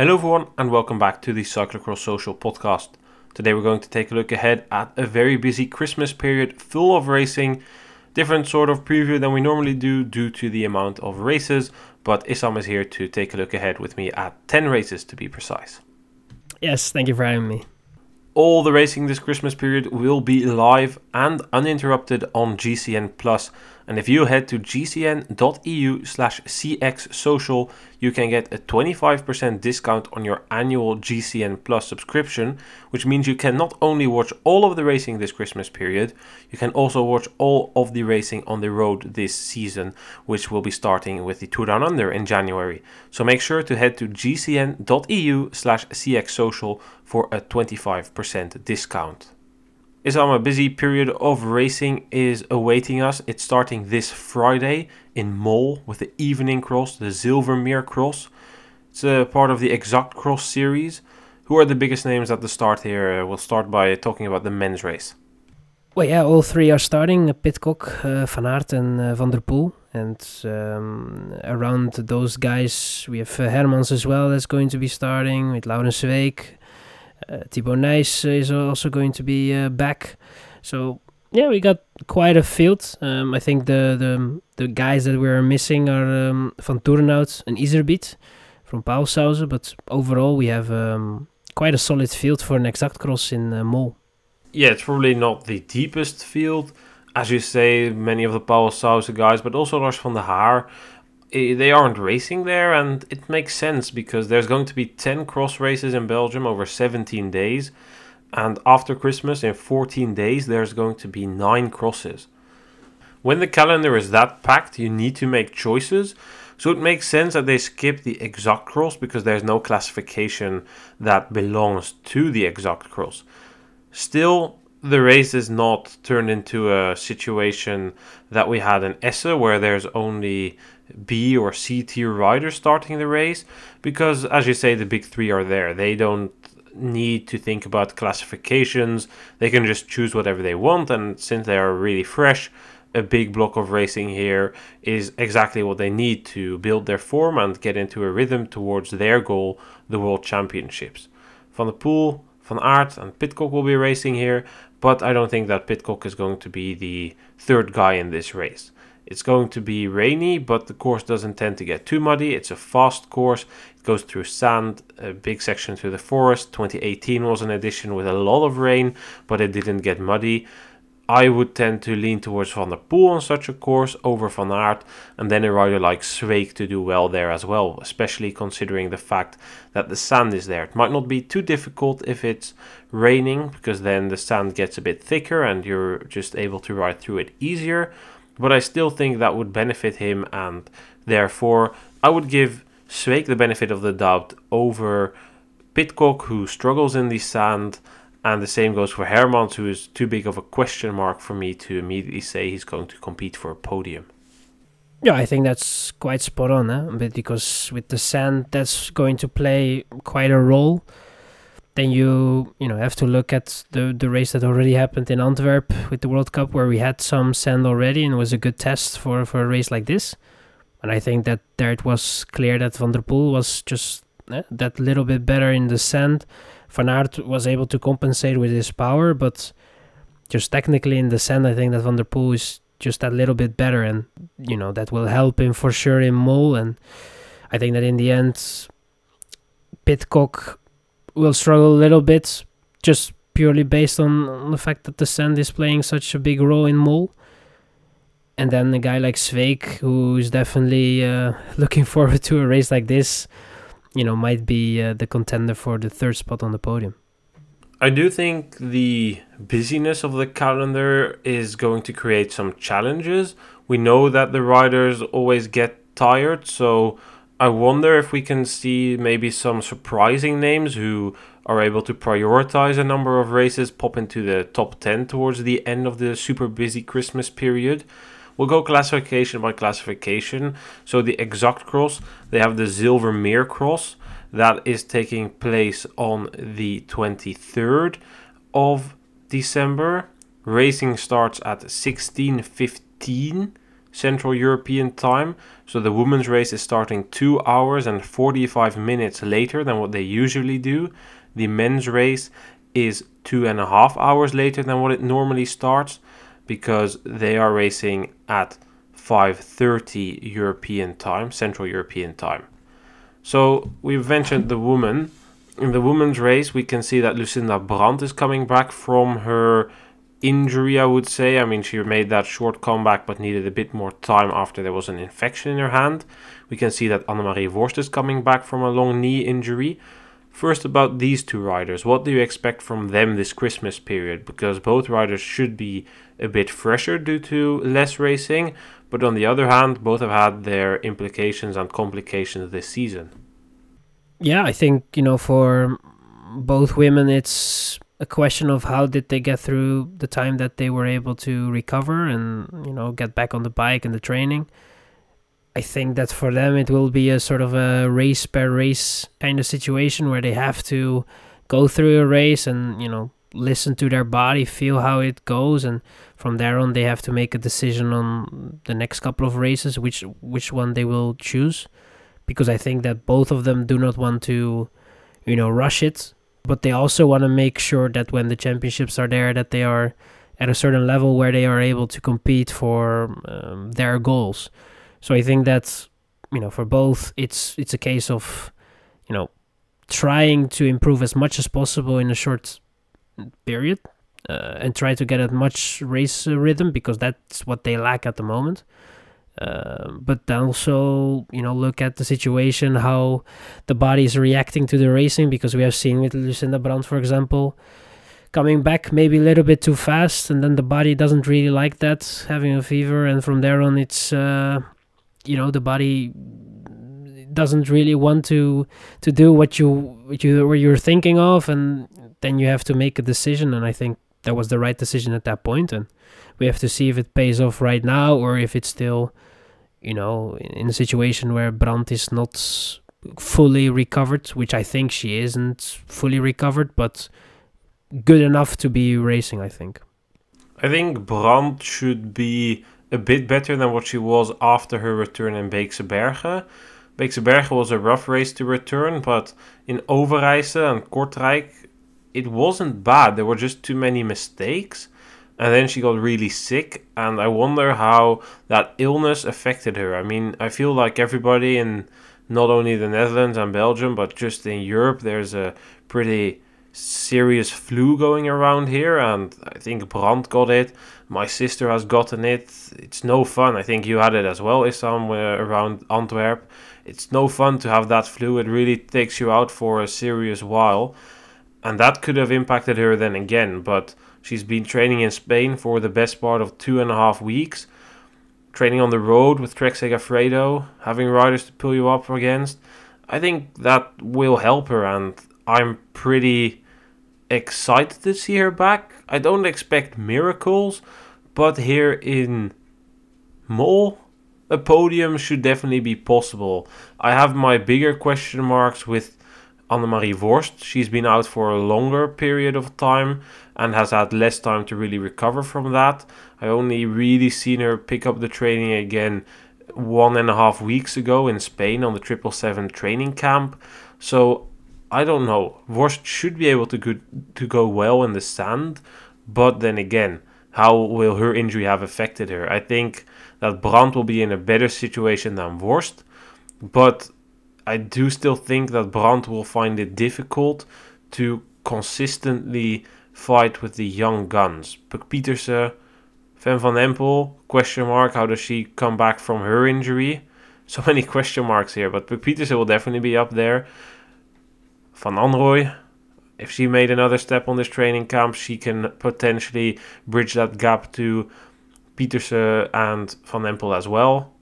Hello, everyone, and welcome back to the Cyclocross Social podcast. Today, we're going to take a look ahead at a very busy Christmas period full of racing. Different sort of preview than we normally do due to the amount of races, but Issam is here to take a look ahead with me at 10 races to be precise. Yes, thank you for having me. All the racing this Christmas period will be live and uninterrupted on GCN Plus. And if you head to gcn.eu slash cxsocial, you can get a 25% discount on your annual GCN Plus subscription, which means you can not only watch all of the racing this Christmas period, you can also watch all of the racing on the road this season, which will be starting with the Tour Down Under in January. So make sure to head to gcn.eu slash cxsocial for a 25% discount. Issam, a busy period of racing is awaiting us. It's starting this Friday in Mol with the evening cross, the Zilvermeer cross. It's a part of the Exact Cross series. Who are the biggest names at the start here? We'll start by talking about the men's race. Well, yeah, all three are starting Pidcock, uh, Van Aert, and uh, Van der Poel. And um, around those guys, we have uh, Hermans as well that's going to be starting with Laurens Sweeck. Uh, Thibaut Nys is also going to be uh, back. So yeah, we got quite a field. Um, I think the, the the guys that we're missing are um, Vanthourenhout and Iserbyt from Pauwels Sauzen, but overall we have um, quite a solid field for an exact cross in uh, Mol. Yeah, it's probably not the deepest field, as you say. Many of the Pauwels Sauzen guys, but also Lars van der Haar Eh, they aren't racing there, and it makes sense because there's going to be 10 cross races in Belgium over 17 days, and after Christmas, in 14 days, there's going to be 9 crosses. When the calendar is that packed, you need to make choices. So it makes sense that they skip the exact cross because there's no classification that belongs to the exact cross. Still, the race is not turned into a situation that we had in Essen where there's only B or C tier riders starting the race because, as you say, the big three are there. They don't need to think about classifications, they can just choose whatever they want, and since they are really fresh, a big block of racing here is exactly what they need to build their form and get into a rhythm towards their goal, the World Championships. Van der Poel, Van Aert, and Pidcock will be racing here, but I don't think that Pidcock is going to be the third guy in this race. It's going to be rainy, but the course doesn't tend to get too muddy. It's a fast course. It goes through sand, a big section through the forest. 2018 was an edition with a lot of rain, but it didn't get muddy. I would tend to lean towards Van der Poel on such a course over Van Aert, and then a rider like Sweeck to do well there as well, especially considering the fact that the sand is there. It might not be too difficult if it's raining, because then the sand gets a bit thicker and you're just able to ride through it easier but I still think that would benefit him, and therefore I would give Sweeck the benefit of the doubt over Pidcock, who struggles in the sand, and the same goes for Hermans, who is too big of a question mark for me to immediately say he's going to compete for a podium. Yeah, I think that's quite spot on, eh? because with the sand, that's going to play quite a role then you you know have to look at the the race that already happened in Antwerp with the World Cup where we had some sand already and was a good test for for a race like this. And I think that there it was clear that Van der Poel was just eh, that little bit better in the sand. Van Aert was able to compensate with his power, but just technically in the sand, I think that Van der Poel is just that little bit better, and you know that will help him for sure in Mol. And I think that in the end, Pidcock will struggle a little bit, just purely based on, on the fact that the sand is playing such a big role in Mol. And then a guy like Sweeck, who's definitely uh, looking forward to a race like this, you know, might be uh, the contender for the third spot on the podium. I do think the busyness of the calendar is going to create some challenges. We know that the riders always get tired, so I wonder if we can see maybe some surprising names who are able to prioritize a number of races pop into the top 10 towards the end of the super busy Christmas period. We'll go classification by classification. So the exact cross, they have the Zilvermeer cross that is taking place on the 23rd of December. Racing starts at 16:15 Central European time. So the women's race is starting two hours and 45 minutes later than what they usually do. The men's race is two and a half hours later than what it normally starts because they are racing at 5:30 European time, Central European time. So we've mentioned the woman. In the women's race, we can see that Lucinda Brand is coming back from her injury, I would say. I mean, she made that short comeback but needed a bit more time after there was an infection in her hand. We can see that Annemarie Worst is coming back from a long knee injury. First, about these two riders, what do you expect from them this Christmas period? Because both riders should be a bit fresher due to less racing, but on the other hand, both have had their implications and complications this season. Yeah, I think, you know, for both women, it's a question of how did they get through the time that they were able to recover and, you know, get back on the bike and the training. I think that for them it will be a sort of a race per race kind of situation where they have to go through a race and, you know, listen to their body, feel how it goes, and from there on they have to make a decision on the next couple of races, which which one they will choose, because I think that both of them do not want to, you know, rush it, but they also want to make sure that when the championships are there, that they are at a certain level where they are able to compete for um, their goals. So I think that you know for both it's it's a case of you know trying to improve as much as possible in a short period uh, and try to get as much race rhythm because that's what they lack at the moment. Uh, but also, you know, look at the situation, how the body is reacting to the racing, because we have seen with Lucinda Brand, for example, coming back maybe a little bit too fast, and then the body doesn't really like that, having a fever, and from there on, it's, uh, you know, the body doesn't really want to to do what you what you what you're thinking of, and then you have to make a decision. And I think that was the right decision at that point, and we have to see if it pays off right now or if it's still, you know, in a situation where Brand is not fully recovered, which I think she isn't fully recovered, but good enough to be racing. I think. I think Brand should be a bit better than what she was after her return in Beekse Bergen. Beekse Bergen was a rough race to return, but in Overijse and Kortrijk, it wasn't bad. There were just too many mistakes. And then she got really sick, and I wonder how that illness affected her. I mean, I feel like everybody in not only the Netherlands and Belgium, but just in Europe, there's a pretty serious flu going around here, and I think Brand got it. My sister has gotten it. It's no fun. I think you had it as well, is somewhere around Antwerp. It's no fun to have that flu. It really takes you out for a serious while and that could have impacted her then again. But she's been training in Spain for the best part of two and a half weeks, training on the road with Trek Segafredo, having riders to pull you up against. I think that will help her, and I'm pretty excited to see her back. I don't expect miracles, but here in Mol, a podium should definitely be possible. I have my bigger question marks with Annemarie Worst. She's been out for a longer period of time and has had less time to really recover from that. I only really seen her pick up the training again one and a half weeks ago in Spain on the triple seven training camp. So I don't know. Worst should be able to go, to go well in the sand, but then again, how will her injury have affected her? I think that Brand will be in a better situation than Worst, but I do still think that Brand will find it difficult to consistently fight with the young guns. But Pieterse, Fem van Empel, question mark, how does she come back from her injury? So many question marks here, but Pieterse will definitely be up there. Van Anrooij, if she made another step on this training camp, she can potentially bridge that gap to Petersen and Van Empel as well.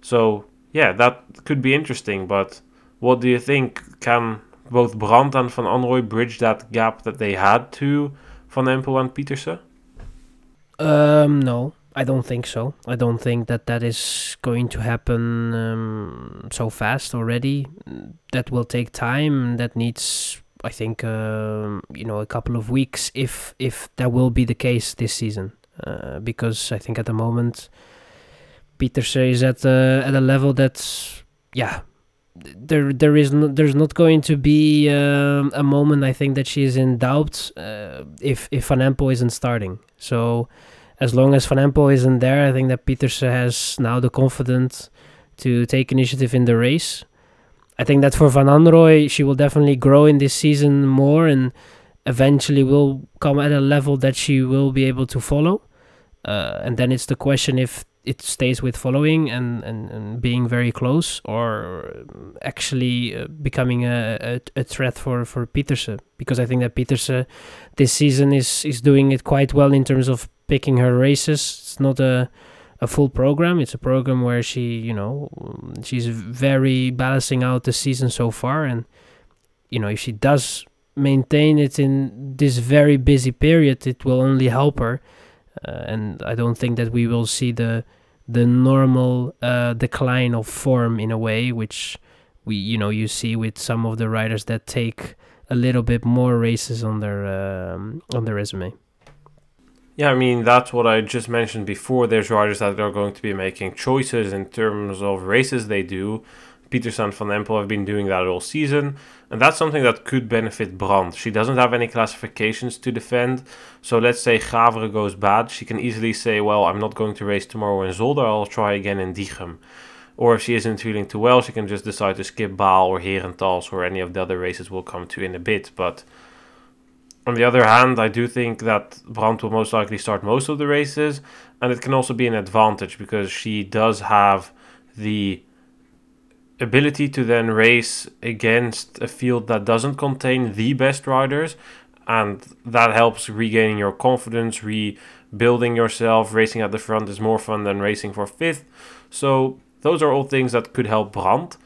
So yeah, that could be interesting, but what do you think? Can both Brand and Van Anrooij bridge that gap that they had to Van Empel and Pieterse? Um, no, I don't think so. I don't think that that is going to happen um, so fast already. That will take time. That needs, I think, uh, you know, a couple of weeks if if that will be the case this season. Uh, because I think at the moment Pieterse is at a, at a level that's yeah there there is no, there's not going to be um, a moment I think that she is in doubt uh, if if Van Empel isn't starting. So as long as Van Empel isn't there, I think that Pieterse has now the confidence to take initiative in the race. I think that for Van Anrooij, she will definitely grow in this season more and eventually will come at a level that she will be able to follow. Uh, and then it's the question if it stays with following and, and, and being very close or actually uh, becoming a, a, a, threat for, for Pieterse. Because I think that Pieterse this season is, is doing it quite well in terms of picking her races. It's not a a full program. It's a program where she, you know, she's very balancing out the season so far, and you know, if she does maintain it in this very busy period, it will only help her. Uh, and I don't think that we will see the the normal uh, decline of form in a way, which we, you know, you see with some of the riders that take a little bit more races on their um, on their resume. Yeah, I mean, that's what I just mentioned before. There's riders that are going to be making choices in terms of races they do. Pieterse van Empel have been doing that all season, and that's something that could benefit Brand. She doesn't have any classifications to defend, so let's say Gavere goes bad, she can easily say, well, I'm not going to race tomorrow in Zolder, I'll try again in Diegem. Or if she isn't feeling too well, she can just decide to skip Baal or Herentals or any of the other races we'll come to in a bit, but on the other hand, I do think that Brand will most likely start most of the races, and it can also be an advantage because she does have the ability to then race against a field that doesn't contain the best riders, and that helps regaining your confidence, rebuilding yourself. Racing at the front is more fun than racing for fifth. So, those are all things that could help Brand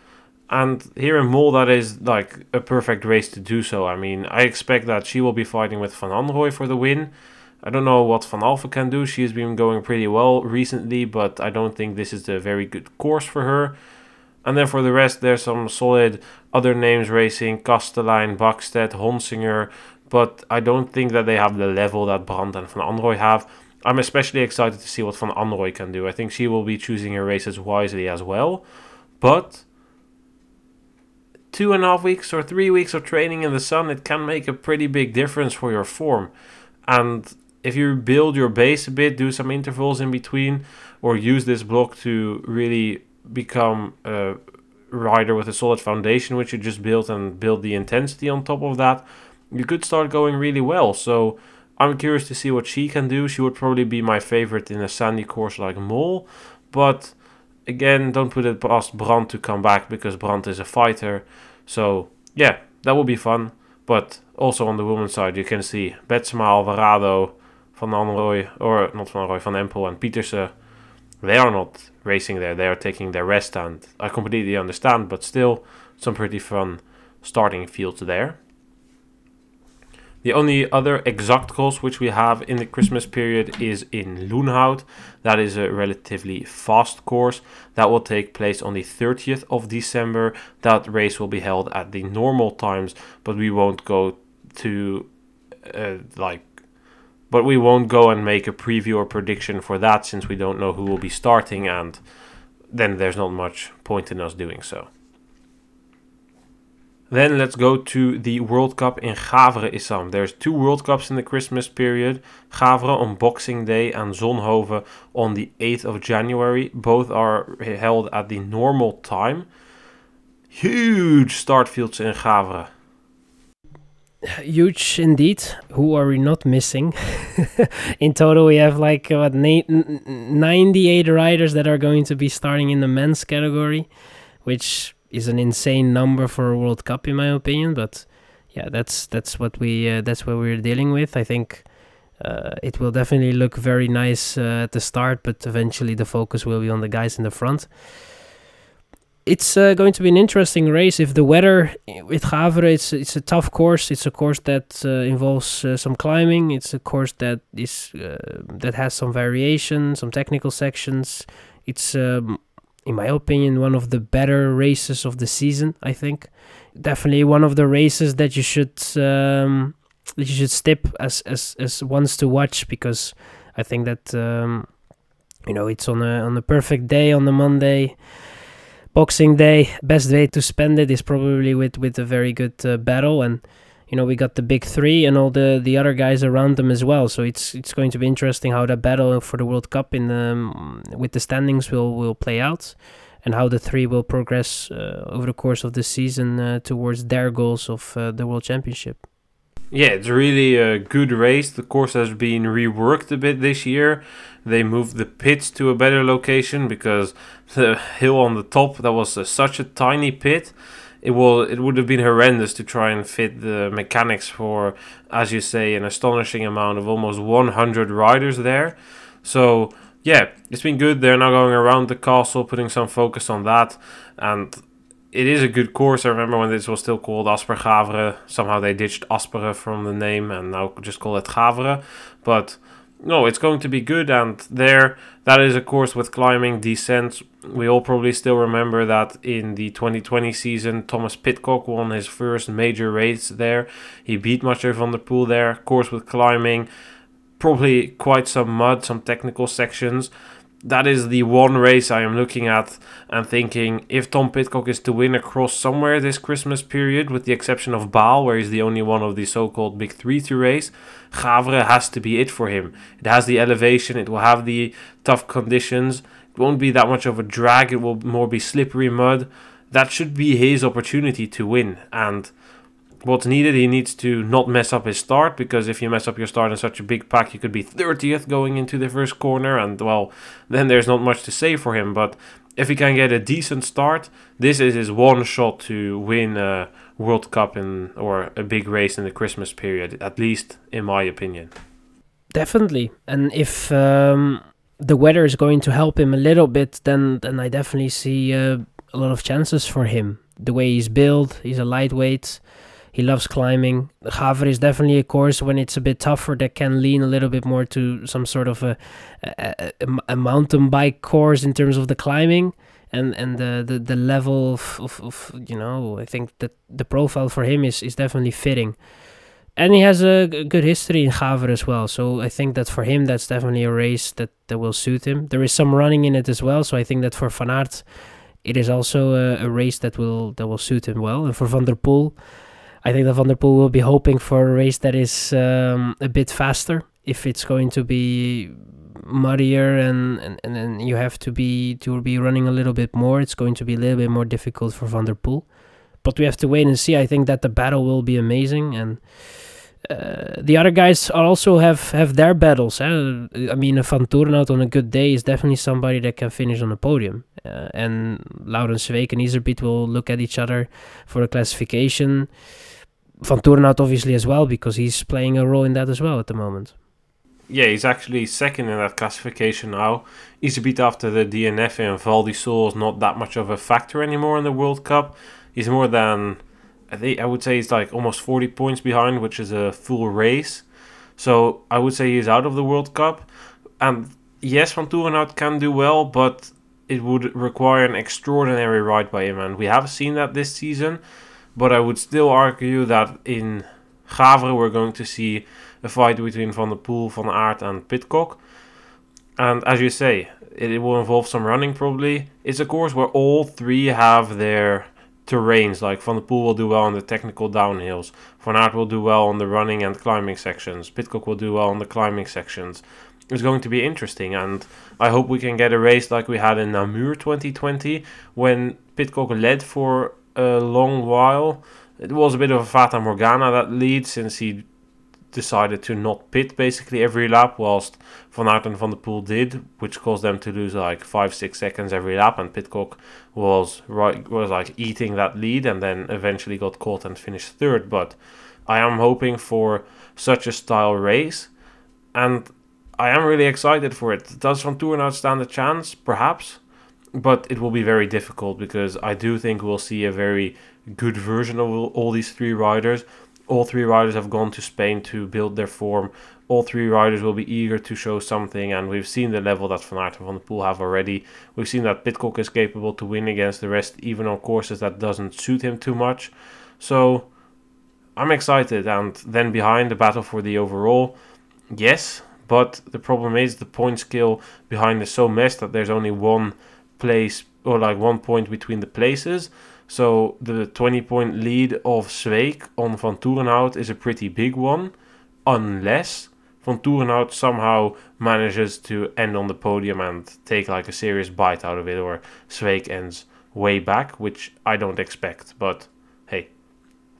And here in Mol, that is like a perfect race to do so. I mean, I expect that she will be fighting with Van Anrooij for the win. I don't know what Van Alphen can do. She has been going pretty well recently, but I don't think this is a very good course for her. And then for the rest, there's some solid other names racing Kastelijn, Bäckstedt, Honsinger, but I don't think that they have the level that Brand and Van Anrooij have. I'm especially excited to see what Van Anrooij can do. I think she will be choosing her races wisely as well. But two and a half weeks or three weeks of training in the sun, it can make a pretty big difference for your form. And if you build your base a bit, do some intervals in between, or use this block to really become a rider with a solid foundation, which you just built, and build the intensity on top of that, you could start going really well. So I'm curious to see what she can do. She would probably be my favorite in a sandy course like Mol, but again, don't put it past Brand to come back because Brand is a fighter. So yeah, that will be fun. But also on the women's side, you can see Betsema, Alvarado, Van Anrooij, or not Van Anrooij, Van Empel and Pieterse. They are not racing there. They are taking their rest, and I completely understand. But still, some pretty fun starting fields there. The only other exact course which we have in the Christmas period is in Loenhout. That is a relatively fast course that will take place on the 30th of December. That race will be held at the normal times, but we won't go to uh, like but we won't go and make a preview or prediction for that since we don't know who will be starting and then there's not much point in us doing so. Then let's go to the World Cup in Gavere Issam. There's two World Cups in the Christmas period. Gavere on Boxing Day and Zonhoven on the 8th of January. Both are held at the normal time. Huge start fields in Gavere. Huge indeed. Who are we not missing? in total, we have like what 98 riders that are going to be starting in the men's category, which is an insane number for a World Cup in my opinion. But yeah, that's that's what we uh, that's what we're dealing with. I think uh, it will definitely look very nice uh, at the start, but eventually the focus will be on the guys in the front. It's uh, going to be an interesting race. If the weather with Gavere, it's it's a tough course. It's a course that uh, involves uh, some climbing. It's a course that is that has some variation, some technical sections. It's um, in my opinion, one of the better races of the season. I think definitely one of the races that you should um, that you should step as as as ones to watch because I think that um, you know, it's on a on a perfect day on the Monday. Boxing Day, best way to spend it is probably with with a very good uh, battle, and you know we got the big three and all the the other guys around them as well. So it's it's going to be interesting how that battle for the World Cup in um, with the standings will will play out, and how the three will progress uh, over the course of the season uh, towards their goals of uh, the World Championship. Yeah, it's really a good race. The course has been reworked a bit this year. They moved the pits to a better location because the hill on the top that was uh, such a tiny pit. It will it would have been horrendous to try and fit the mechanics for, as you say, an astonishing amount of almost 100 riders there. So yeah, it's been good. They're now going around the castle, putting some focus on that, and it is a good course. I remember when this was still called Asper Somehow they ditched Aspere from the name and now just call it Gavere. But no, it's going to be good. And there, that is of course with climbing, descents. We all probably still remember that in the 2020 season, Thomas Pidcock won his first major race there. He beat Mathieu van der Poel there. Course with climbing, probably quite some mud, some technical sections that is the one race I am looking at and thinking if Tom Pidcock is to win across somewhere this Christmas period, with the exception of Baal, where he's the only one of the so called big three to race, Gavere has to be it for him. It has the elevation, it will have the tough conditions, it won't be that much of a drag, it will more be slippery mud. That should be his opportunity to win. And what's needed. He needs to not mess up his start because if you mess up your start in such a big pack, you could be 30th going into the first corner, and well, then there's not much to say for him. But if he can get a decent start, this is his one shot to win a World Cup in or a big race in the Christmas period, at least in my opinion. Definitely, and if um, the weather is going to help him a little bit, then then I definitely see uh, a lot of chances for him. The way he's built, he's a lightweight he loves climbing. Gavere is definitely a course when it's a bit tougher that can lean a little bit more to some sort of a, a, a, mountain bike course in terms of the climbing and and the the, the level of, of, of, you know I think that the profile for him is is definitely fitting. And he has a good history in Gavere as well, so I think that for him that's definitely a race that, that will suit him. There is some running in it as well, so I think that for Van Aert, it is also a, a race that will that will suit him well. And for Van der Poel, I think that Van der Poel will be hoping for a race that is um, a bit faster. If it's going to be muddier and, and, and then you have to be to be running a little bit more, it's going to be a little bit more difficult for Van der Poel. But we have to wait and see. I think that the battle will be amazing and. Uh, the other guys also have, have their battles. Eh? I mean, a Vanthourenhout on a good day is definitely somebody that can finish on the podium. Uh, and Laurens Sweeck and Iserbyt will look at each other for a classification. Vanthourenhout obviously as well because he's playing a role in that as well at the moment. Yeah, he's actually second in that classification now. He's a bit after the DNF and Val di Sole is not that much of a factor anymore in the World Cup. He's more than I think I would say he's like almost 40 points behind, which is a full race. So I would say he's out of the World Cup. And yes, Vanthourenhout can do well, but it would require an extraordinary ride by him, and we have seen that this season. But I would still argue that in Gavere we're going to see a fight between Van der Poel, Van Aert, and Pidcock. And as you say, it, it will involve some running probably. It's a course where all three have their terrains. Like Van der Poel will do well on the technical downhills. Van Aert will do well on the running and climbing sections. Pidcock will do well on the climbing sections. It's going to be interesting, and I hope we can get a race like we had in Namur 2020 when Pidcock led for a long while. It was a bit of a Fata Morgana that lead since he decided to not pit basically every lap, whilst Van Aert and Van der Poel did, which caused them to lose like five six seconds every lap, and Pidcock was right was like eating that lead, and then eventually got caught and finished third. But I am hoping for such a style race, and I am really excited for it. Does Vanthourenhout stand a chance? Perhaps but it will be very difficult because I do think we'll see a very good version of all these three riders. All three riders have gone to Spain to build their form. All three riders will be eager to show something, and we've seen the level that Van Aert and Van der Poel have already. We've seen that Pidcock is capable to win against the rest, even on courses that doesn't suit him too much. So I'm excited, and then behind the battle for the overall, yes, But the problem is the point scale behind is so messed that there's only one place or like one point between the places. So the 20 point lead of Sweeck on Vanthourenhout is a pretty big one, unless Vanthourenhout somehow manages to end on the podium and take like a serious bite out of it, or Sweeck ends way back, which I don't expect. But hey,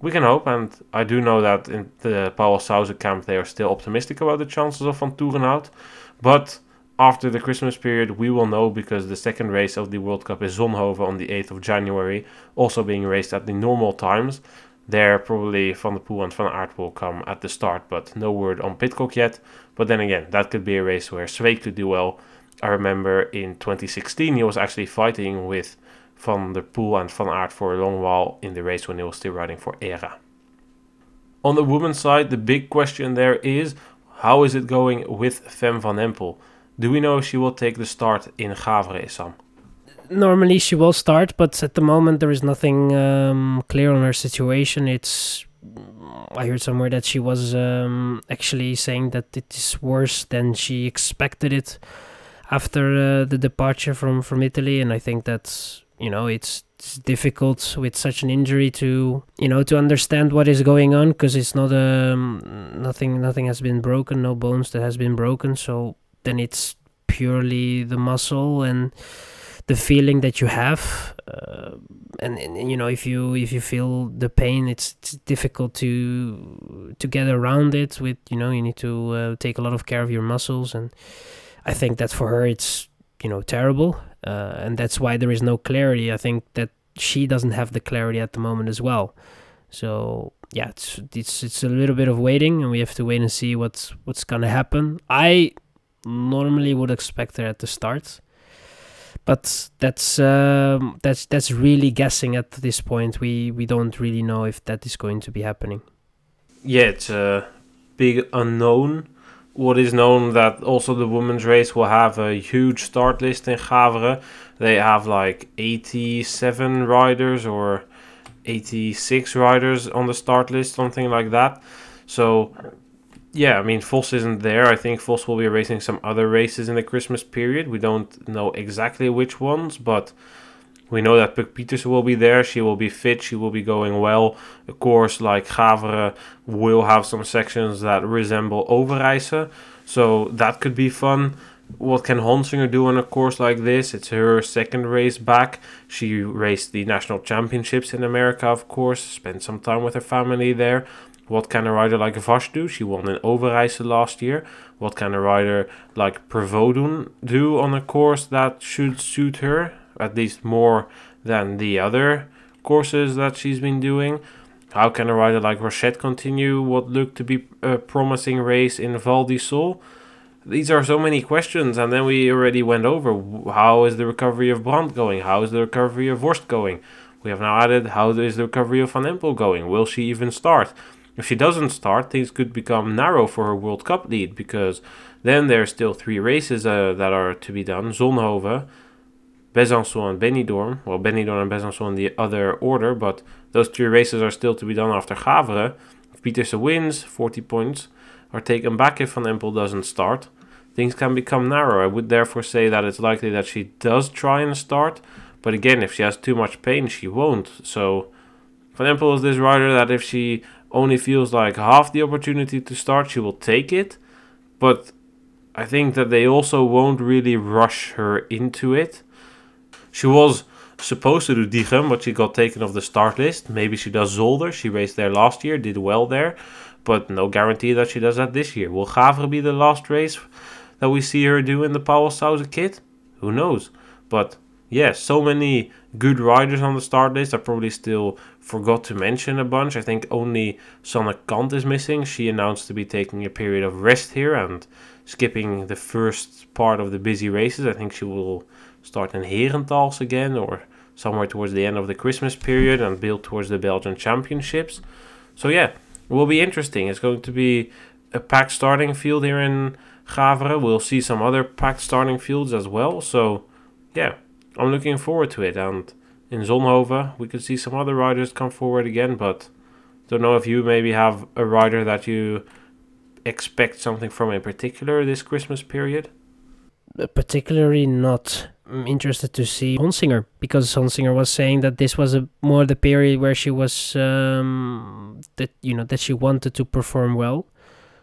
we can hope, and I do know that in the Pauwels Sauzen camp they are still optimistic about the chances of Vanthourenhout. But after the Christmas period, we will know because the second race of the World Cup is Zonhoven on the 8th of January, also being raced at the normal times. There, probably Van der Poel and Van Aert will come at the start, but no word on Pidcock yet. But then again, that could be a race where Sweeck could do well. I remember in 2016 he was actually fighting with Van der Poel and Van Aert for a long while in the race when he was still riding for ERA. On the women's side, the big question there is how is it going with Fem van Empel? Do we know if she will take the start in Gavere, Sam? Normally she will start, but at the moment there is nothing um, clear on her situation. It's I heard somewhere that she was um, actually saying that it is worse than she expected it after uh, the departure from from Italy, and I think that you know it's, it's difficult with such an injury to you know to understand what is going on because it's not um nothing nothing has been broken, no bones that has been broken, so then it's purely the muscle and the feeling that you have uh, and, and, you know if you if you feel the pain it's, it's, difficult to to get around it with you know you need to uh, take a lot of care of your muscles and i think that for her it's you know terrible uh, and that's why there is no clarity. I think that she doesn't have the clarity at the moment as well. So yeah it's it's it's a little bit of waiting and we have to wait and see what's what's gonna happen. I normally would expect her at the start. But that's um, that's that's really guessing at this point. We we don't really know if that is going to be happening. Yeah, it's a big unknown. What is known that also the women's race will have a huge start list in Gavere. They have like 87 riders or 86 riders on the start list, something like that. So yeah, I mean, Vos isn't there. I think Vos will be racing some other races in the Christmas period. We don't know exactly which ones, but we know that Puck Pieterse will be there. She will be fit. She will be going well. Of course, like Gavere will have some sections that resemble Overijse. So that could be fun. What can Honsinger do on a course like this? It's her second race back. She raced the national championships in America, of course, spent some time with her family there. What can a rider like Vos do? She won in Overijse last year. What can a rider like Pervodun do on a course that should suit her, at least more than the other courses that she's been doing? How can a rider like Rochette continue what looked to be a promising race in Val di Sole? These are so many questions, and then we already went over how is the recovery of Brand going? How is the recovery of Worst going? We have now added how is the recovery of Van Empel going? Will she even start? If she doesn't start, things could become narrow for her World Cup lead because then there are still three races uh, that are to be done Zonhoven, Besançon, and Benidorm. Well, Benidorm and Besançon in the other order, but those three races are still to be done after Gavere. If Pieterse wins, 40 points are taken back if Van Empel doesn't start. Things can become narrow. I would therefore say that it's likely that she does try and start, but again, if she has too much pain, she won't. So Van Empel is this rider that if she only feels like half the opportunity to start, she will take it. But I think that they also won't really rush her into it. She was supposed to do Diegem, but she got taken off the start list. Maybe she does Zolder. She raced there last year, did well there, but no guarantee that she does that this year. Will Gavere be the last race that we see her do in the Pauwels Sauzen kit? Who knows? But yeah, so many good riders on the start list. are probably still forgot to mention a bunch. I think only Sanne Cant is missing. She announced to be taking a period of rest here and skipping the first part of the busy races. I think she will start in Herentals again or somewhere towards the end of the Christmas period and build towards the Belgian Championships. So yeah, it will be interesting. It's going to be a packed starting field here in Gavere. We'll see some other packed starting fields as well. So yeah, I'm looking forward to it. And in Zonhoven, we could see some other riders come forward again, but don't know if you maybe have a rider that you expect something from in particular this Christmas period? Uh, particularly not I'm interested to see Honsinger because Honsinger was saying that this was a more the period where she was um, that you know that she wanted to perform well.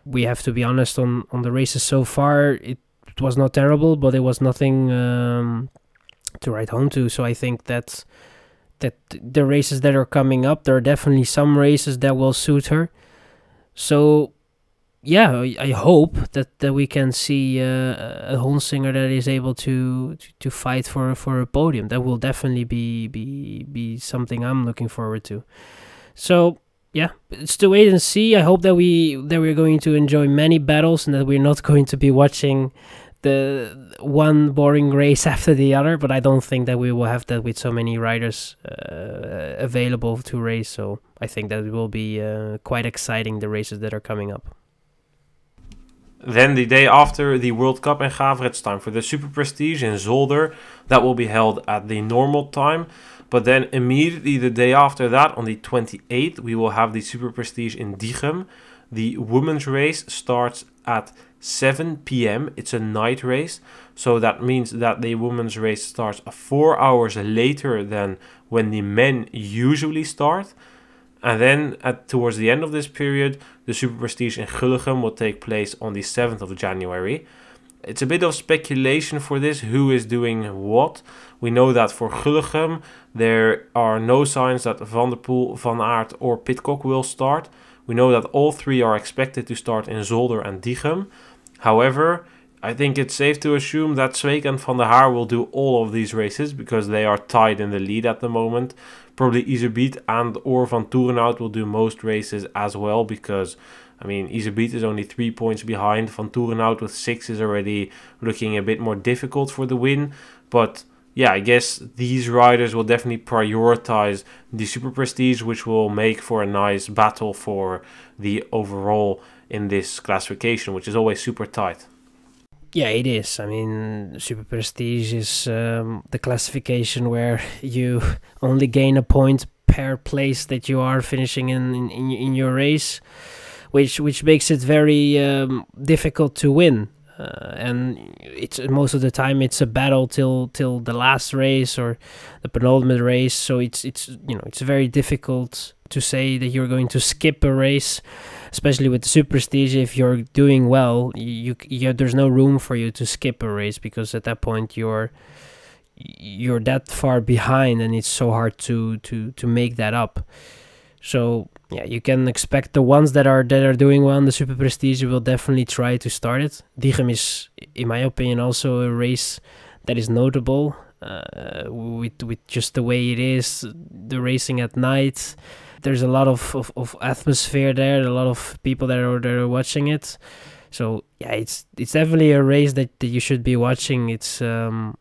We have to be honest on on the races so far. It, it was not terrible, but it was nothing um, to write home to. So I think that that the races that are coming up, there are definitely some races that will suit her. So yeah, I hope that, that we can see uh, a Honsinger that is able to, to, to fight for for a podium. That will definitely be be be something I'm looking forward to. So yeah, it's to wait and see. I hope that we that we're going to enjoy many battles and that we're not going to be watching the one boring race after the other. But I don't think that we will have that with so many riders uh, available to race. So I think that it will be uh, quite exciting the races that are coming up. Then the day after the World Cup in Gavere, it's time for the Super Prestige in Zolder. That will be held at the normal time. But then immediately the day after that, on the 28th, we will have the Super Prestige in Diegem. The women's race starts at 7 p.m. It's a night race, so that means that the women's race starts four hours later than when the men usually start. And then at towards the end of this period, the Super Prestige in Gullegem will take place on the 7th of January. It's a bit of speculation for this, who is doing what. We know that for Gullegem, there are no signs that Van der Poel, Van Aert or Pidcock will start. We know that all three are expected to start in Zolder and Diegem. However, I think it's safe to assume that Sweeck and Van der Haar will do all of these races because they are tied in the lead at the moment probably Iserbyt and or Vanthourenhout will do most races as well because I mean Iserbyt is only three points behind. Vanthourenhout with six is already looking a bit more difficult for the win. But yeah, I guess these riders will definitely prioritize the Super Prestige, which will make for a nice battle for the overall in this classification, which is always super tight. Yeah, it is. I mean, Super Prestige is um, the classification where you only gain a point per place that you are finishing in in, in your race, which which makes it very um, difficult to win. Uh, and it's most of the time it's a battle till till the last race or the penultimate race. So it's it's you know it's very difficult to say that you're going to skip a race especially with the super prestige if you're doing well you, you there's no room for you to skip a race because at that point you're you're that far behind and it's so hard to to to make that up. So yeah you can expect the ones that are that are doing well in the super prestige will definitely try to start it. Diegem is in my opinion also a race that is notable uh, with with just the way it is the racing at night there's a lot of, of, of atmosphere there, a lot of people that are there watching it. So yeah, it's it's definitely a race that, that you should be watching. It's um,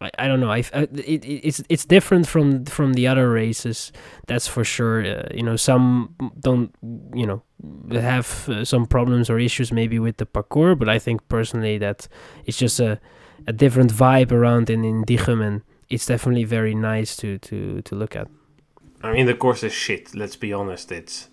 I, I don't know. I, I it, it's it's different from from the other races. That's for sure. Uh, you know, some don't you know have uh, some problems or issues maybe with the parcours, but I think personally that it's just a a different vibe around in in Diegem, and it's definitely very nice to to to look at. I mean, the course is shit. Let's be honest. It's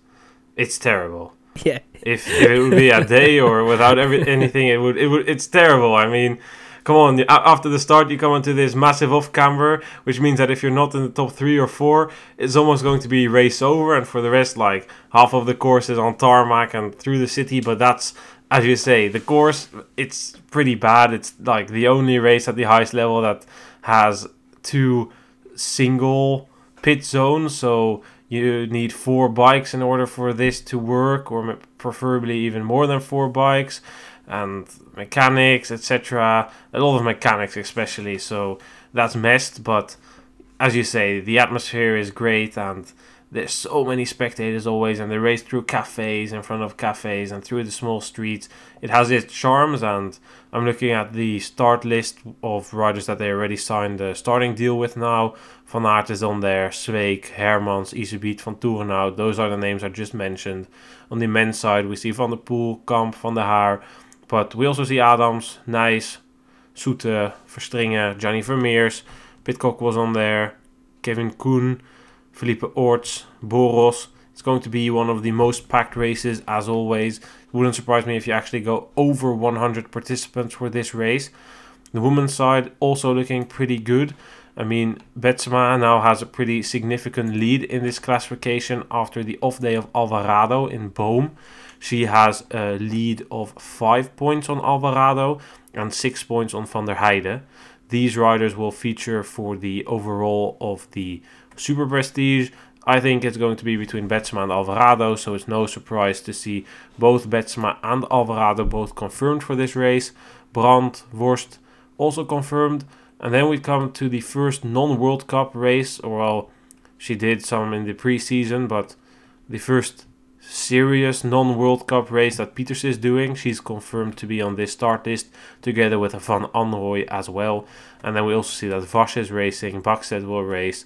it's terrible. Yeah. If, if it would be a day or without every, anything, it would it would it's terrible. I mean, come on. After the start, you come onto this massive off camber, which means that if you're not in the top three or four, it's almost going to be race over. And for the rest, like half of the course is on tarmac and through the city. But that's as you say, the course it's pretty bad. It's like the only race at the highest level that has two single pit zone, so you need four bikes in order for this to work, or preferably even more than four bikes, and mechanics, etc. A lot of mechanics, especially. So that's messed, but as you say, the atmosphere is great and there's so many spectators always and they race through cafes in front of cafes and through the small streets. It has its charms and i'm looking at the start list of riders that they already signed a starting deal with now. Van aert is on there Sweeck, hermans Iserbyt Vanthourenhout those are the names i just mentioned. On the men's side we see van der poel kamp van der haar but we also see adams Nys soete Verstrynge Gianni Vermeersch Pidcock was on there kevin koen Felipe Orts, Boros, It's going to be one of the most packed races as always. It wouldn't surprise me if you actually go over 100 participants for this race. The women's side also looking pretty good. I mean, Betsema now has a pretty significant lead in this classification after the off day of Alvarado in Boom. She has a lead of 5 points on Alvarado and 6 points on Van der Heide. These riders will feature for the overall of the Super Prestige. I think it's going to be between Betsema and Alvarado, so it's no surprise to see both Betsema and Alvarado both confirmed for this race. Brand, Worst, also confirmed. And then we come to the first non World Cup race. Well, she did some in the preseason, but the first serious non World Cup race that Pieterse is doing. She's confirmed to be on this start list together with Van Anrooij as well. And then we also see that Vas is racing, Bäckstedt will race.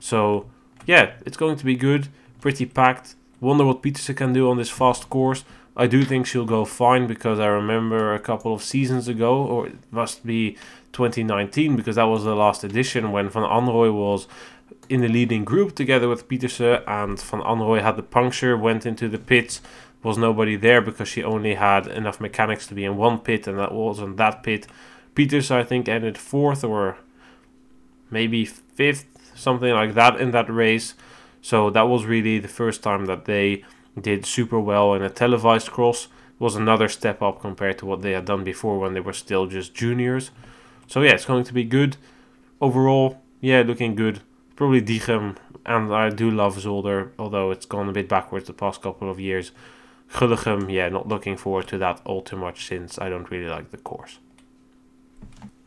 So, yeah, it's going to be good, pretty packed. Wonder what Pieterse can do on this fast course. I do think she'll go fine because I remember a couple of seasons ago, or it must be 2019 because that was the last edition when Van Anrooij was in the leading group together with Pieterse and Van Anrooij had the puncture, went into the pits, was nobody there because she only had enough mechanics to be in one pit and that wasn't that pit. Pieterse I think ended fourth or maybe fifth, something like that in that race. So that was really the first time that they did super well in a televised cross. It was another step up compared to what they had done before when they were still just juniors. So yeah, it's going to be good. Overall, yeah, looking good. Probably Diegem, and I do love Zolder, although it's gone a bit backwards the past couple of years. Gullegem, yeah, not looking forward to that all too much since I don't really like the course.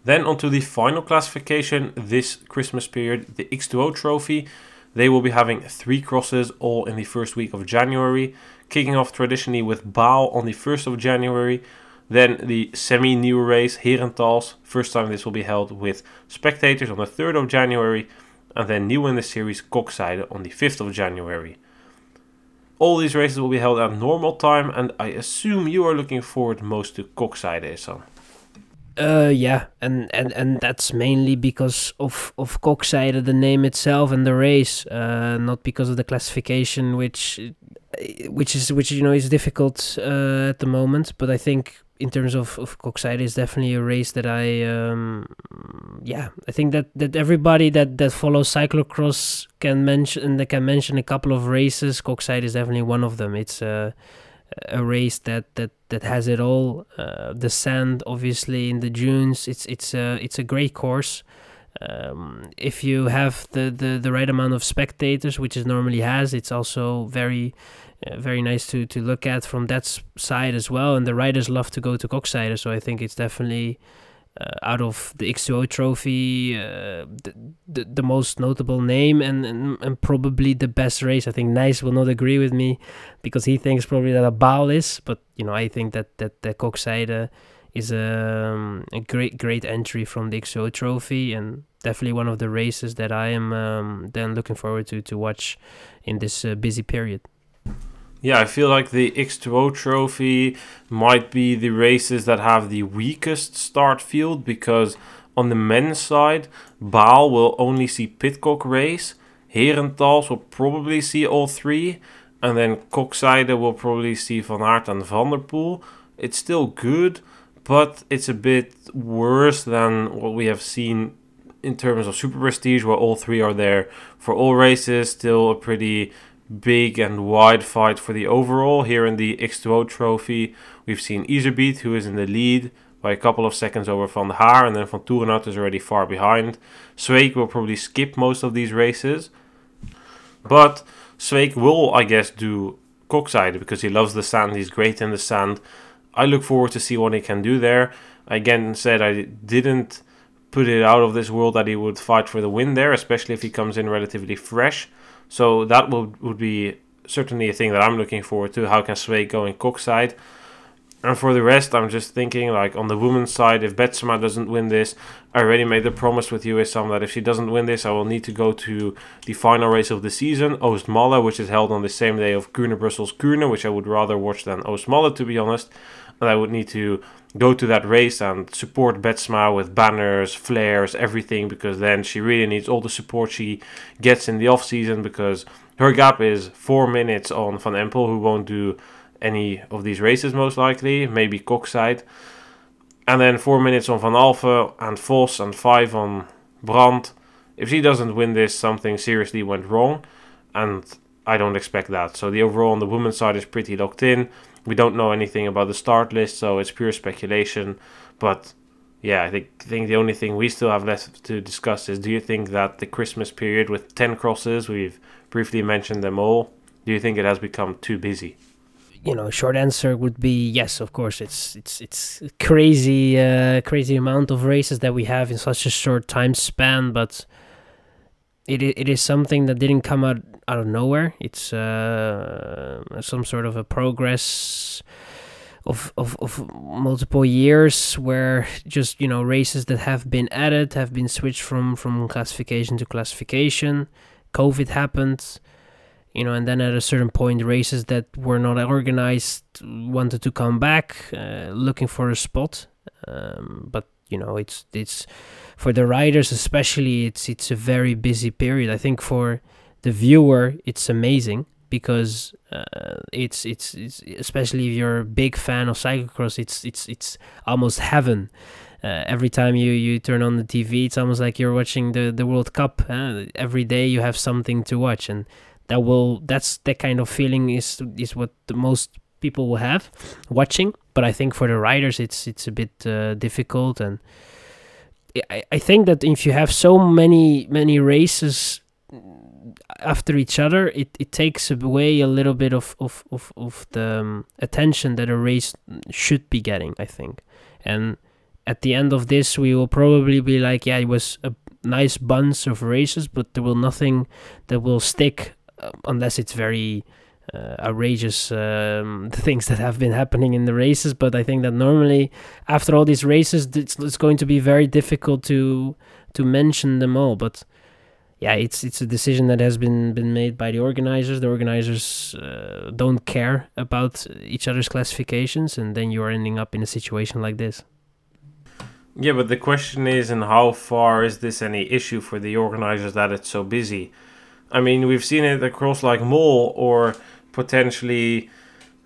Then onto the final classification this Christmas period, the X2O Trophy. They will be having three crosses all in the first week of January, kicking off traditionally with Baal on the 1st of January. Then the semi new race, Herentals. First time this will be held with spectators on the 3rd of January. And then new in the series, Koksijde on the 5th of January. All these races will be held at normal time, and I assume you are looking forward most to Koksijde, Sam. Uh, yeah, and, and, and that's mainly because of of Koksijde, the name itself, and the race, uh, not because of the classification, which which is which you know is difficult uh, at the moment. But I think in terms of of Koksijde is definitely a race that I um, yeah I think that that everybody that that follows cyclocross can mention they can mention a couple of races. Koksijde is definitely one of them. It's a a race that that that has it all. Uh, the sand, obviously, in the dunes. It's it's a it's a great course. Um, if you have the, the, the right amount of spectators, which it normally has, it's also very uh, very nice to, to look at from that side as well. And the riders love to go to Koksijde, so I think it's definitely out of the X2O trophy, uh, the, the, the most notable name and, and, and probably the best race. I think Nice will not agree with me because he thinks probably that a Baal is, but you know I think that that the Koksijde is a, um, a great great entry from the X2O trophy and definitely one of the races that I am um, then looking forward to to watch in this uh, busy period. Yeah, I feel like the X2O trophy might be the races that have the weakest start field because on the men's side, Baal will only see Pidcock race, Herentals will probably see all three, and then Koksijde will probably see Van Aert and Van der Poel. It's still good, but it's a bit worse than what we have seen in terms of Super Prestige, where all three are there for all races. Still a pretty big and wide fight for the overall. Here in the X2O trophy, we've seen Iserbyt, who is in the lead by a couple of seconds over Van der Haar, and then Vanthourenhout is already far behind. Sweeck will probably skip most of these races, but Sweeck will, I guess, do Koksijde because he loves the sand. He's great in the sand. I look forward to see what he can do there. I again said I didn't put it out of this world that he would fight for the win there, especially if he comes in relatively fresh. So that would, would be certainly a thing that I'm looking forward to. How can Sweeck go in Koksijde? And for the rest, I'm just thinking like on the women's side, if Betsema doesn't win this, I already made the promise with Isam, that if she doesn't win this, I will need to go to the final race of the season, Oostmalle, which is held on the same day of Kuurne Brussels Kuurne, which I would rather watch than Oostmalle, to be honest. and I would need to go to that race and support Betsema with banners, flares, everything because then she really needs all the support she gets in the off season because her gap is four minutes on Van Empel, who won't do any of these races most likely, maybe Koksijde. And then four minutes on Van Alphen and Vos and five on Brand. If she doesn't win this, something seriously went wrong. And I don't expect that. So the overall on the women's side is pretty locked in. We don't know anything about the start list, so it's pure speculation. But yeah, I think, think the only thing we still have left to discuss is do you think that the Christmas period with 10 crosses, we've briefly mentioned them all, do you think it has become too busy? you know, short answer would be yes. Of course, it's it's it's crazy, uh, crazy amount of races that we have in such a short time span. But it it is something that didn't come out out of nowhere. It's uh, some sort of a progress of, of of multiple years where just you know races that have been added have been switched from from classification to classification. COVID happened you know, and then at a certain point, races that were not organized wanted to come back, uh, looking for a spot. Um, but you know, it's it's for the riders especially. It's it's a very busy period. I think for the viewer, it's amazing because uh, it's, it's it's especially if you're a big fan of cyclocross, it's it's it's almost heaven. Uh, every time you, you turn on the TV, it's almost like you're watching the, the World Cup. Uh, every day you have something to watch, and that will that's that kind of feeling is is what the most people will have watching but i think for the riders it's it's a bit uh, difficult. And I, I think that if you have so many many races after each other it, it takes away a little bit of of, of, of the um, attention that a race should be getting i think. And at the end of this we will probably be like yeah it was a nice bunch of races but there will nothing that will stick uh, unless it's very uh, outrageous um, things that have been happening in the races. But I think that normally, after all these races, it's, it's going to be very difficult to to mention them all. But yeah, it's it's a decision that has been been made by the organizers. The organizers uh, don't care about each other's classifications, and then you are ending up in a situation like this. Yeah, but the question is, and how far is this any issue for the organizers that it's so busy? I mean, we've seen it across like Mol or potentially.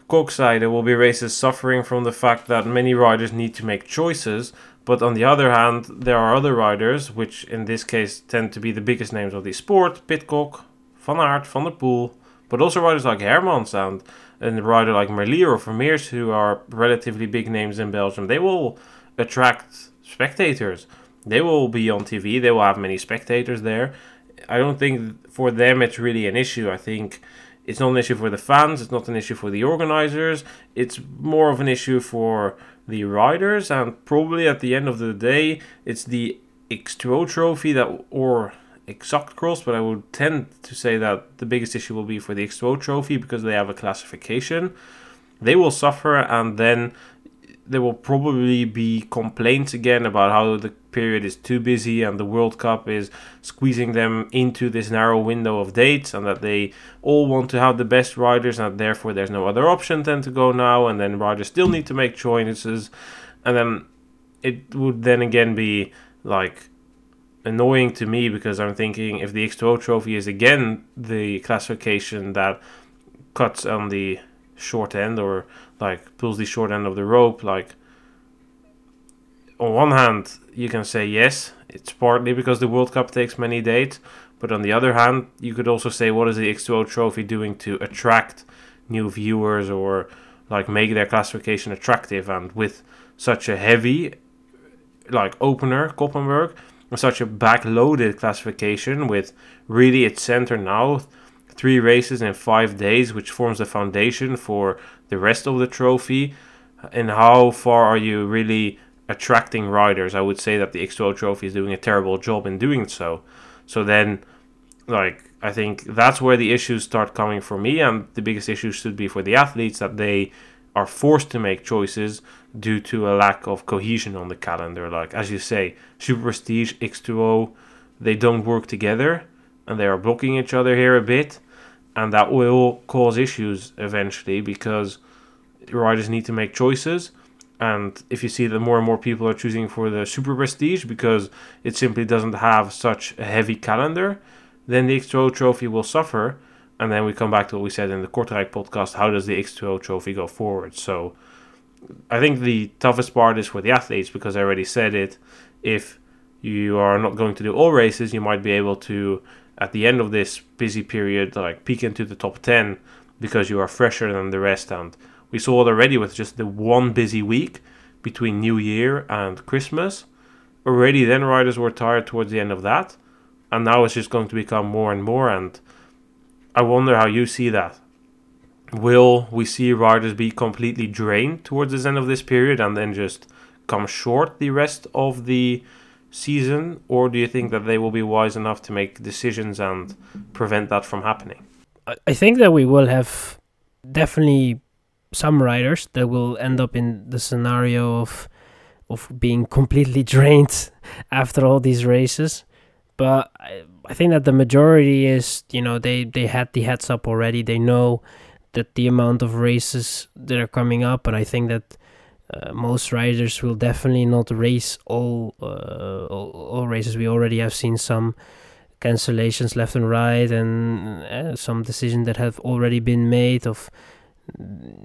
There will be races suffering from the fact that many riders need to make choices. But on the other hand, there are other riders, which in this case tend to be the biggest names of the sport Pidcock, Van Aert, Van der Poel, but also riders like Hermans and, and a rider like Merlier or Vermeersch, who are relatively big names in Belgium. They will attract spectators. They will be on TV, they will have many spectators there. I don't think for them it's really an issue. I think it's not an issue for the fans. It's not an issue for the organizers. It's more of an issue for the riders, and probably at the end of the day, it's the X2O trophy that or exact cross. But I would tend to say that the biggest issue will be for the X2O trophy because they have a classification. They will suffer, and then there will probably be complaints again about how the period is too busy and the World Cup is squeezing them into this narrow window of dates and that they all want to have the best riders and therefore there's no other option than to go now and then riders still need to make choices. And then it would then again be like annoying to me because I'm thinking if the X2O trophy is again the classification that cuts on the short end or like pulls the short end of the rope like on one hand you can say yes it's partly because the world cup takes many dates but on the other hand you could also say what is the x2o trophy doing to attract new viewers or like make their classification attractive and with such a heavy like opener koppenberg such a backloaded classification with really its center now three races in five days, which forms the foundation for the rest of the trophy. And how far are you really attracting riders? I would say that the X2O trophy is doing a terrible job in doing so. So then, like, I think that's where the issues start coming for me, and the biggest issue should be for the athletes that they are forced to make choices due to a lack of cohesion on the calendar. Like, as you say, Super Prestige, X2O, they don't work together and they are blocking each other here a bit, and that will cause issues eventually because riders need to make choices. And if you see that more and more people are choosing for the Super Prestige because it simply doesn't have such a heavy calendar, then the X2O trophy will suffer. And then we come back to what we said in the Kortrijk podcast how does the X2O trophy go forward? So I think the toughest part is for the athletes because I already said it. If you are not going to do all races, you might be able to, at the end of this busy period, like peek into the top 10 because you are fresher than the rest. And we saw it already with just the one busy week between New Year and Christmas. Already then riders were tired towards the end of that. And now it's just going to become more and more. And I wonder how you see that. Will we see riders be completely drained towards the end of this period and then just come short the rest of the season? Or do you think that they will be wise enough to make decisions and prevent that from happening? I think that we will have definitely some riders that will end up in the scenario of of being completely drained after all these races. But I, I think that the majority is, you know, they, they had the heads up already. They know that the amount of races that are coming up, and I think that uh, most riders will definitely not race all, uh, all, all races. We already have seen some cancellations left and right, and uh, some decisions that have already been made of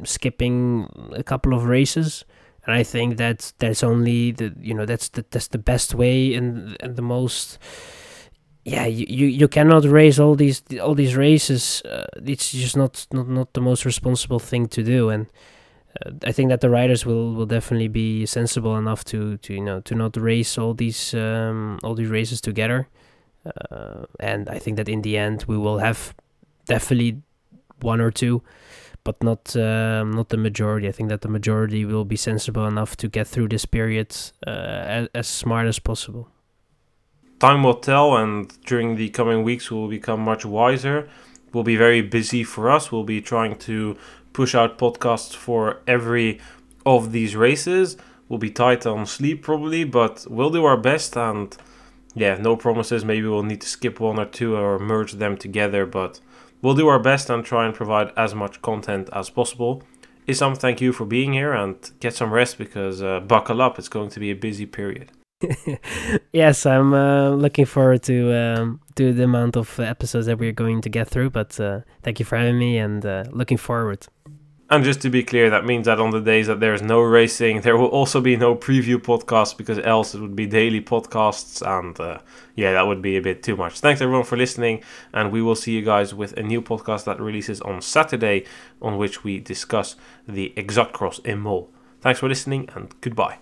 skipping a couple of races. And I think that that's only the you know that's the that's the best way and and the most yeah you, you, you cannot race all these all these races. Uh, it's just not, not not the most responsible thing to do. And uh, I think that the riders will will definitely be sensible enough to to you know to not race all these um, all these races together. Uh, and I think that in the end we will have definitely one or two but not um, not the majority. I think that the majority will be sensible enough to get through this period uh, as, as smart as possible. Time will tell, and during the coming weeks, we'll become much wiser. We'll be very busy for us. We'll be trying to push out podcasts for every of these races. We'll be tight on sleep probably, but we'll do our best. And yeah, no promises. Maybe we'll need to skip one or two or merge them together, but We'll do our best and try and provide as much content as possible. Isam, thank you for being here and get some rest because uh, buckle up, it's going to be a busy period. yes, I'm uh, looking forward to um, to the amount of episodes that we're going to get through. But uh, thank you for having me and uh, looking forward. And just to be clear, that means that on the days that there's no racing, there will also be no preview podcasts because else it would be daily podcasts. And uh, yeah, that would be a bit too much. Thanks everyone for listening. And we will see you guys with a new podcast that releases on Saturday, on which we discuss the Exactcross in Mol. Thanks for listening and goodbye.